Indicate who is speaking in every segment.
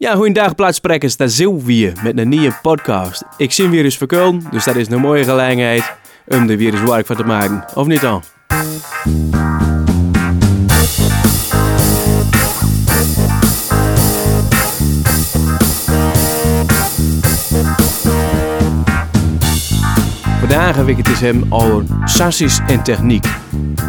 Speaker 1: Ja, goeiedag plaatsprekkers, daar zijn we weer met een nieuwe podcast. Ik zie weer eens verkulden, dus dat is een mooie gelegenheid om er weer eens werk van te maken. Of niet dan? Vandaag heb ik het eens hem over sassies en techniek.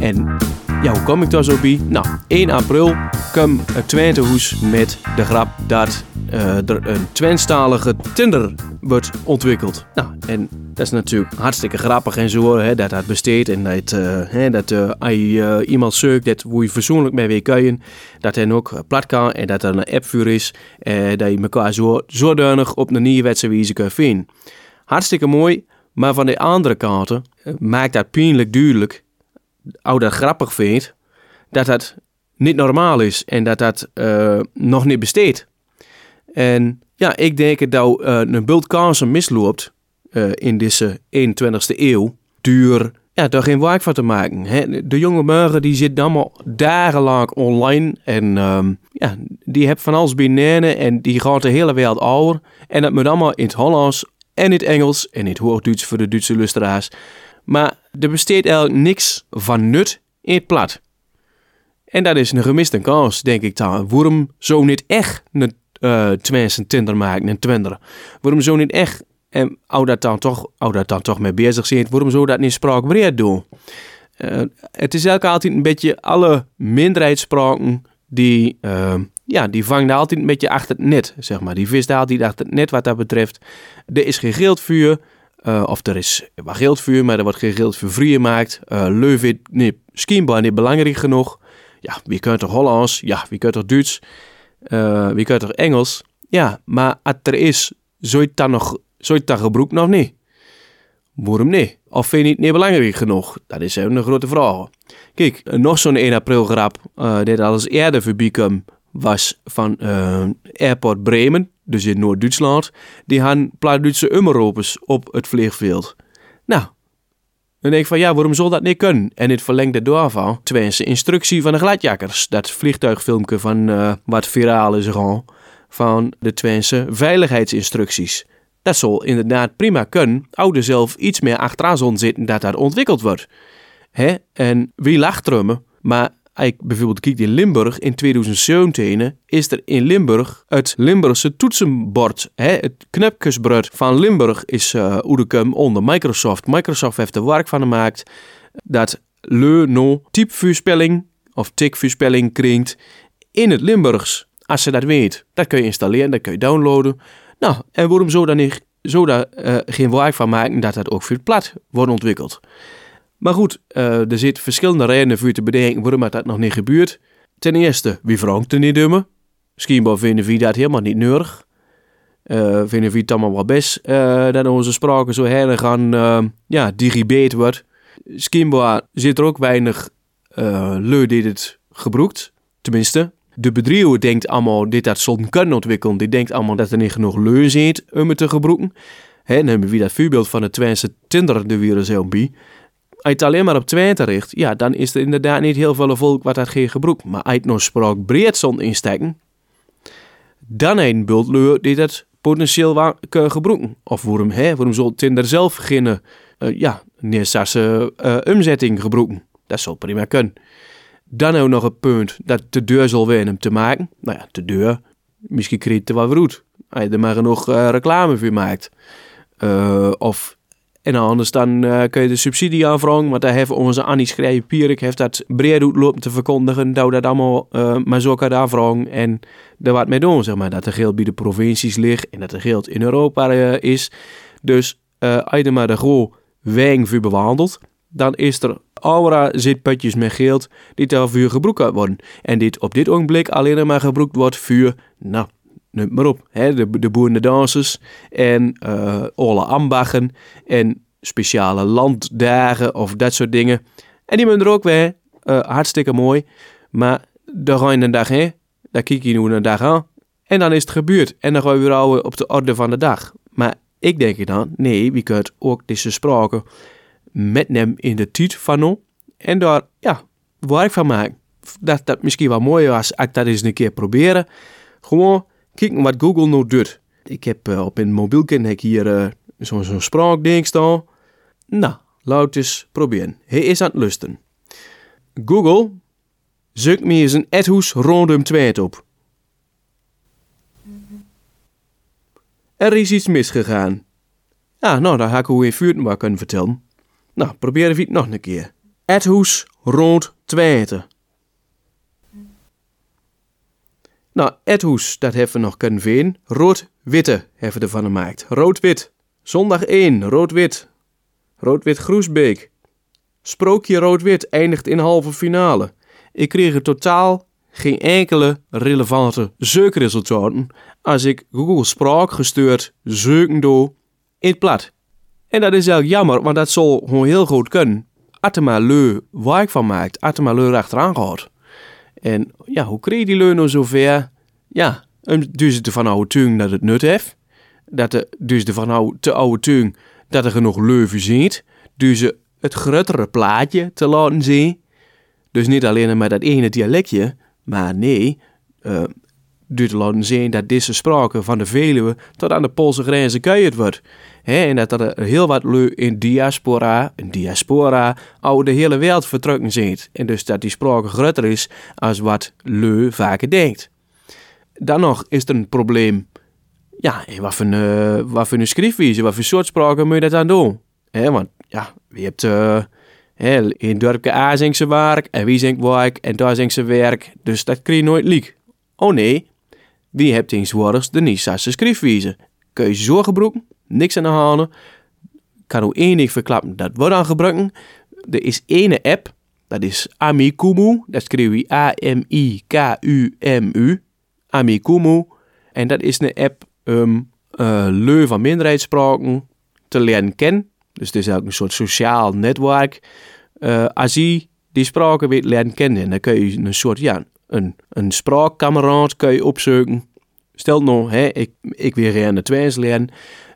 Speaker 1: En ja, hoe kom ik daar zo bij? Nou, 1 april kwam het Twentehoes met de grap dat uh, er een Twentstalige Tinder wordt ontwikkeld. Nou, en dat is natuurlijk hartstikke grappig en zo, hè, dat dat besteedt. En dat, uh, hè, dat uh, als je iemand zoekt dat hoe je persoonlijk mee weer kun, dat hij ook plat kan en dat er een app voor is. dat je elkaar zo, zodanig op een nieuwe wijze kunt vinden. Hartstikke mooi, maar van de andere kant maakt dat pijnlijk duidelijk, dat grappig vindt, dat dat niet normaal is en dat dat nog niet besteedt. En ja, ik denk dat uh, een bult kansen misloopt uh, in deze 21ste eeuw. Duur, ja, daar geen werk van te maken. Hè. De jonge morgen die zitten allemaal dagenlang online. En um, ja, die hebben van alles binnen en die gaat de hele wereld over. En dat moet allemaal in het Hollands en in het Engels en in het Hoogduits voor de Duitse luisteraars. Maar er besteedt eigenlijk niks van nut in het plat. En dat is een gemiste kans, denk ik dan. Waarom zo niet echt een uh, tenminste Tinder maken en Twender. Waarom zo niet echt, en ouder dat dan toch, dan toch mee bezig zijn, waarom zo dat niet spraakbreed doen? Uh, het is eigenlijk altijd een beetje alle minderheidsspraken die, uh, ja, die vangen altijd een beetje achter het net, zeg maar. Die vist altijd achter het net wat dat betreft. Er is geen geldvuur, uh, of er is wel geldvuur, maar er wordt geen geldvuur vrij gemaakt. Uh, Leuven, nee, schijnbaar niet belangrijk genoeg. Ja, wie kunt toch Hollands? Ja, wie kunt toch Duits? Uh, wie kan toch Engels? Ja, maar als er is, zou je dan nog, zou dan gebruiken nog niet? Waarom niet? Of vind je het niet belangrijk genoeg? Dat is een grote vraag. Kijk, nog zo'n 1 april grap, uh, dit alles eerder voorbij kwam, was van Airport Bremen, dus in Noord-Duitsland. Die hadden Duitse ummeropers op het vliegveld. Nou, dan denk ik van ja, waarom zal dat niet kunnen? En het verlengde doorval, tenminste instructie van de gladjakkers. Dat vliegtuigfilmpje van uh, wat viraal is gewoon, van de Twentse veiligheidsinstructies. Dat zal inderdaad prima kunnen, ouder zelf iets meer achteraan zitten dat dat ontwikkeld wordt. Hè? En wie lacht drummen, maar ik bijvoorbeeld kijk in Limburg in 2017 is er in Limburg het Limburgse toetsenbord. Hè, het knupkesbord van Limburg is uh, onder Microsoft. Microsoft heeft er werk van gemaakt dat le no typevuurspelling of tikvuurspelling kringt in het Limburgs. Als je dat weet, dat kun je installeren, dat kun je downloaden. Nou, en waarom zo dan zo daar, uh, geen werk van maken dat dat ook voor het plat wordt ontwikkeld? Maar goed, uh, er zitten verschillende redenen voor te bedenken waarom dat nog niet gebeurt. Ten eerste, wie vraagt er niet dummen? Misschien vinden we dat helemaal niet nodig. Uh, vinden we het allemaal wel best uh, dat onze spraken zo her gaan uh, ja, digibeet wordt. Misschien zit er ook weinig leur die het gebruikt. Tenminste, de bedrijven denkt allemaal dit dat zo'n kunnen ontwikkelen. Die denkt allemaal dat er niet genoeg leur zit om het te gebruiken. Hè, dan hebben we dat voorbeeld van de Twentse Tinder de weer als het alleen maar op Twente richt, ja, dan is er inderdaad niet heel veel volk wat dat geen gebruik. Maar als het nog spraak breed zon insteken, dan een bultleur die dat potentieel kan gebruiken. Of waarom, hè, waarom zal Tinder zelf beginnen, uh, ja, neersasse uh, omzetting gebruiken? Dat zal prima kunnen. Dan ook nog een punt dat de deur zal winnen te maken. Nou ja, de deur, misschien krijg je het wel goed. Als je er maar genoeg uh, reclame voor maakt. Of en anders dan uh, kun je de subsidie aanvragen, want daar heeft onze Annie Schrijven-Pierik heeft dat breed lopen te verkondigen, dat dat allemaal uh, maar zo kan aanvragen en daar wat mee doen, zeg maar. Dat er geld bij de provincies ligt en dat er geld in Europa uh, is. Dus als je maar de goe wegen voor bewandelt, dan is er aura zitputjes met geld die daarvoor gebruikt worden. En dit op dit ogenblik alleen maar gebruikt wordt voor, nou, noem maar op. Hè, de, de boerendansers en uh, alle ambachten en speciale landdagen of dat soort dingen. En die moeten er ook weer uh, hartstikke mooi. Maar dan ga je een dag heen, dan kijk je nu een dag aan en dan is het gebeurd. En dan ga je weer ouwe op de orde van de dag. Maar ik denk dan, nee, wie kunt ook deze spraken met hem in de tijd van nu en daar, ja, werk van maken. Dat dat misschien wel mooi was, als ik dat eens een keer proberen. Gewoon kijken wat Google nou doet. Ik heb uh, op een mobielken heb ik hier uh, zo'n zo spraakding. Nou, laat eens proberen. Hij is aan het lusten. Google, zoek me eens een ethoes rondom tweet op. Er is iets misgegaan. Ja, nou, daar ga ik hoe in vuurten maar kunnen vertellen. Nou, probeer even nog een keer. Ethoes rond tweeten. Nou, Edhoes, dat hebben we nog kunnen vinden. Rood-witte hebben we ervan gemaakt. Rood-wit. Zondag 1, rood-wit. Rood-wit Groesbeek. Sprookje rood-wit eindigt in halve finale. Ik kreeg er totaal geen enkele relevante zoekresultaten als ik Google Spraak gestuurd zoeken doe in het plat. En dat is eigenlijk jammer, want dat zal gewoon heel goed kunnen. Maar leu waar van maakt, maar leu achteraan gaat. En ja, hoe kreeg die leun nou zover? Ja, dus het van oude tuing dat het nut heeft. Dat de, dus de van oude, te oude tuing dat er genoeg leuven ziet. Dus het grotere plaatje te laten zien. Dus niet alleen met dat ene dialectje, maar nee, uh, laten zien dat deze sprake van de Veluwe tot aan de Poolse grenzen kuierd wordt. en dat er heel wat leu in diaspora, in diaspora, over de hele wereld vertrokken zit. En dus dat die sprake groter is als wat leu vaker denkt. Dan nog is er een probleem. Ja, wat voor, uh, wat voor een schriftwijze, wat voor soort sprake moet je dat aan doen? He, want ja, je hebt uh, in dorpje A zingt ze werk en wie zingt werk en daar zingt ze werk. Dus dat je nooit liek. Oh nee, wie hebt tegenwoordig de Nisasse schriftwijze? Kun je zo gebruiken, niks aan de handen. Kan één ding verklappen, dat wordt aan gebruiken. Er is ene app, dat is Amikumu. Dat schrijf je A-M-I-K-U-M-U. Amikumu. En dat is een app om uh, leu van minderheidsspraken te leren kennen. Dus het is ook een soort sociaal netwerk. Uh, als je die spraken weet leren kennen, dan kun je een soort, ja, een, een spraakkameraad kun je opzoeken. Stel nou, hè, ik, ik wil gerne Twijns leren.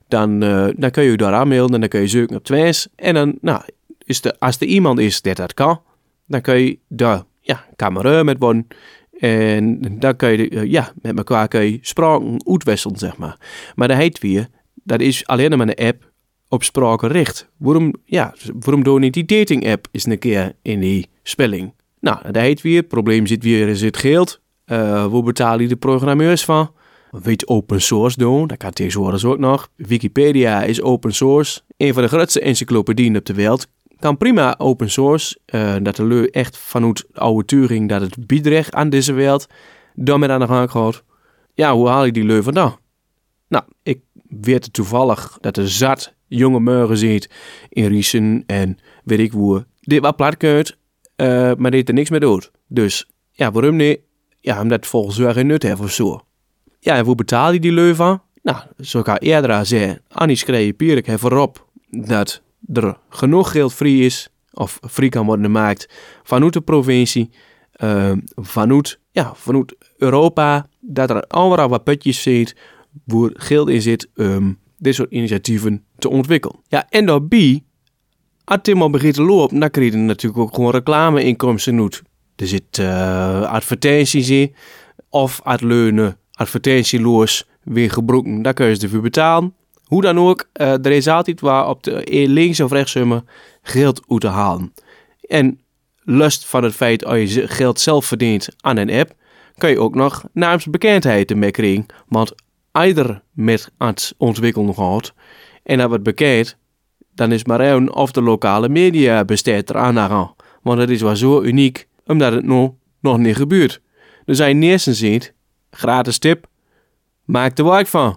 Speaker 1: Dan, uh, dan kun je daar aanmelden en dan kun je zoeken op Twijns. En dan, nou, is de, als er iemand is die dat kan, dan kun je daar ja, kamereur met worden. En dan kun je, uh, ja, met elkaar kun je spraken uitwisselen, zeg maar. Maar dat heet weer, dat is alleen maar een app op spraak gericht. Waarom, ja, waarom doe niet die dating app eens een keer in die spelling? Nou, dat heet weer. Het probleem zit weer in het geld. Hoe betaal je de programmeurs van? Weet open source doen? Dat kan tegenwoordig ook nog. Wikipedia is open source. Een van de grootste encyclopedieën op de wereld. Kan prima open source. Uh, dat de leur echt vanuit oude Turing dat het biedrecht aan deze wereld. Dan met aan de gang gaat. Ja, hoe haal ik die leur vandaan? Nou, ik weet toevallig dat er zat jonge meuren zit in Riesen en weet ik hoe. Dit wat plat kunt uh, maar dit er niks mee doet. Dus ja, waarom niet? Ja, omdat het volgens mij geen nut heeft of zo. Ja, en hoe betaal je die leu van? Nou, zoals ik eerder al zei, Annie schreef Pierik heeft voorop dat er genoeg geld vrij is, of vrij kan worden gemaakt, vanuit de provincie, uh, vanuit, ja, vanuit Europa, dat er overal wat putjes zit, waar geld in zit om dit soort initiatieven te ontwikkelen. Ja, en daarbij als Tim al begint te lopen, dan krijg je natuurlijk ook gewoon reclameinkomsten uit. Er zit uh, advertenties in, of uit leunen advertentieloos weer gebroken, daar kun je ze ervoor betalen. Hoe dan ook, uh, er is altijd waar op de links of rechtssummen geld uit te halen. En lust van het feit dat je geld zelf verdient aan een app, kun je ook nog naamsbekendheid ermee krijgen. Want ieder met het ontwikkelen gaat en dat wordt bekend, dan is maar of de lokale media besteedt er aan Want het is wel zo uniek, omdat het nog, nog niet gebeurt. Dus hij neersen ziet, gratis tip, maak er werk van.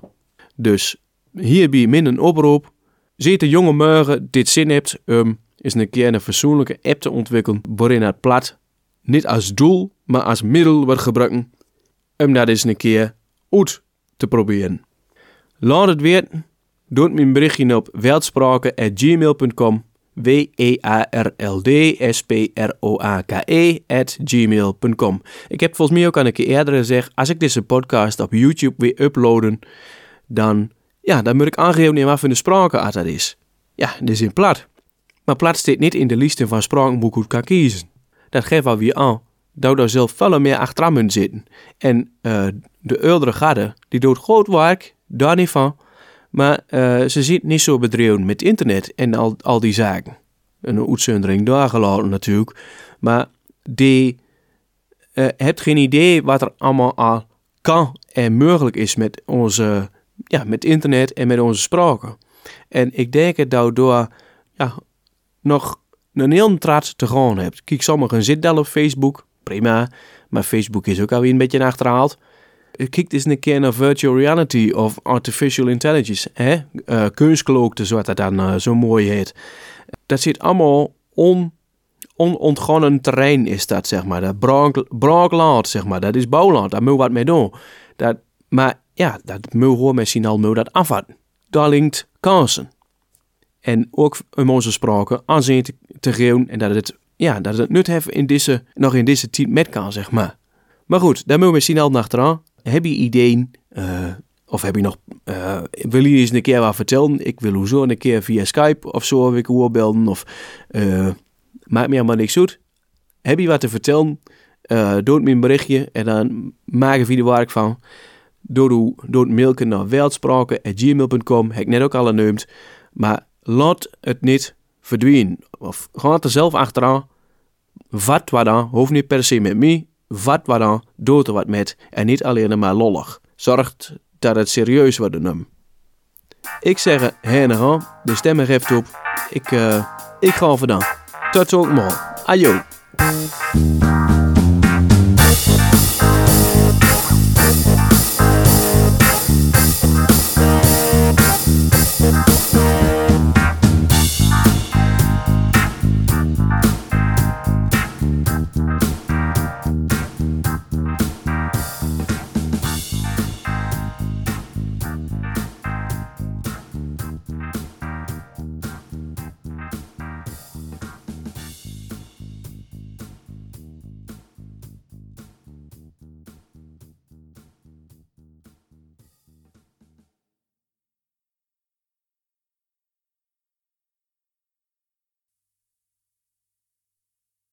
Speaker 1: Dus hierbij min een oproep. Ziet de jonge morgen dit zin hebt om is een keer een fatsoenlijke app te ontwikkelen waarin het plat niet als doel, maar als middel wordt gebruikt om dat eens een keer uit te proberen. Laat het weten Doe mijn berichtje op weltspraken.gmail.com W-E-A-R-L-D-S-P-R-O-A-K-E at gmail.com. Ik heb volgens mij ook al een keer eerder gezegd, als ik deze podcast op YouTube weer uploaden, dan, ja, dan moet ik aangeven in wat voor de spraken dat is. Ja, dit is in plat. Maar plat staat niet in de lijsten van sprakenboeken kan kiezen. Dat geeft al weer aan dat daar zelf veel meer achteraan moeten zitten. En uh, de oudere garde, die doet goed werk, daar niet van. Maar uh, ze zit niet zo bedreven met internet en al, al die zaken. Een uitzondering daar gelaten natuurlijk. Maar die uh, hebt geen idee wat er allemaal al kan en mogelijk is met onze, ja, met internet en met onze spraken. En ik denk dat door ja, nog een heel trad te gaan hebt. Kijk, sommigen zitten al op Facebook, prima. Maar Facebook is ook alweer een beetje achterhaald. Kijk eens een keer naar virtual reality of artificial intelligence. Hè? Uh, kunstgelookte, zoals dat dan uh, zo mooi heet. Dat zit allemaal on, onontgonnen terrein, is dat, zeg maar. Dat braakland, zeg maar. Dat is bouwland, daar moet wat mee doen. Dat, maar ja, dat moet gewoon misschien al dat afvatten. Daar ligt kansen. En ook om onze spraken aanzien te, te geven en dat het, ja, dat het nut heeft in deze, nog in deze tijd met kan, zeg maar. Maar goed, daar moeten we misschien al achteraan. Heb je ideeën? Uh, of heb je nog, uh, wil je eens een keer wat vertellen? Ik wil zo een keer via Skype of zo of ik belden of uh, maakt me helemaal niks uit. Heb je wat te vertellen? Doe me een berichtje en dan maken we er werk van. Door, door het naar weltspraken.gmail.com, heb ik net ook al genoemd. Maar laat het niet verdwijnen. Of ga er zelf achteraan. Wat wat dan, hoeft niet per se met mij. Wat wat dan, doe er wat met. En niet alleen maar lollig. Zorg dat het serieus wordt genomen. Ik zeg heen de stemmen geeft op. Ik, uh, ik ga dan. Tot zo morgen. Ajo.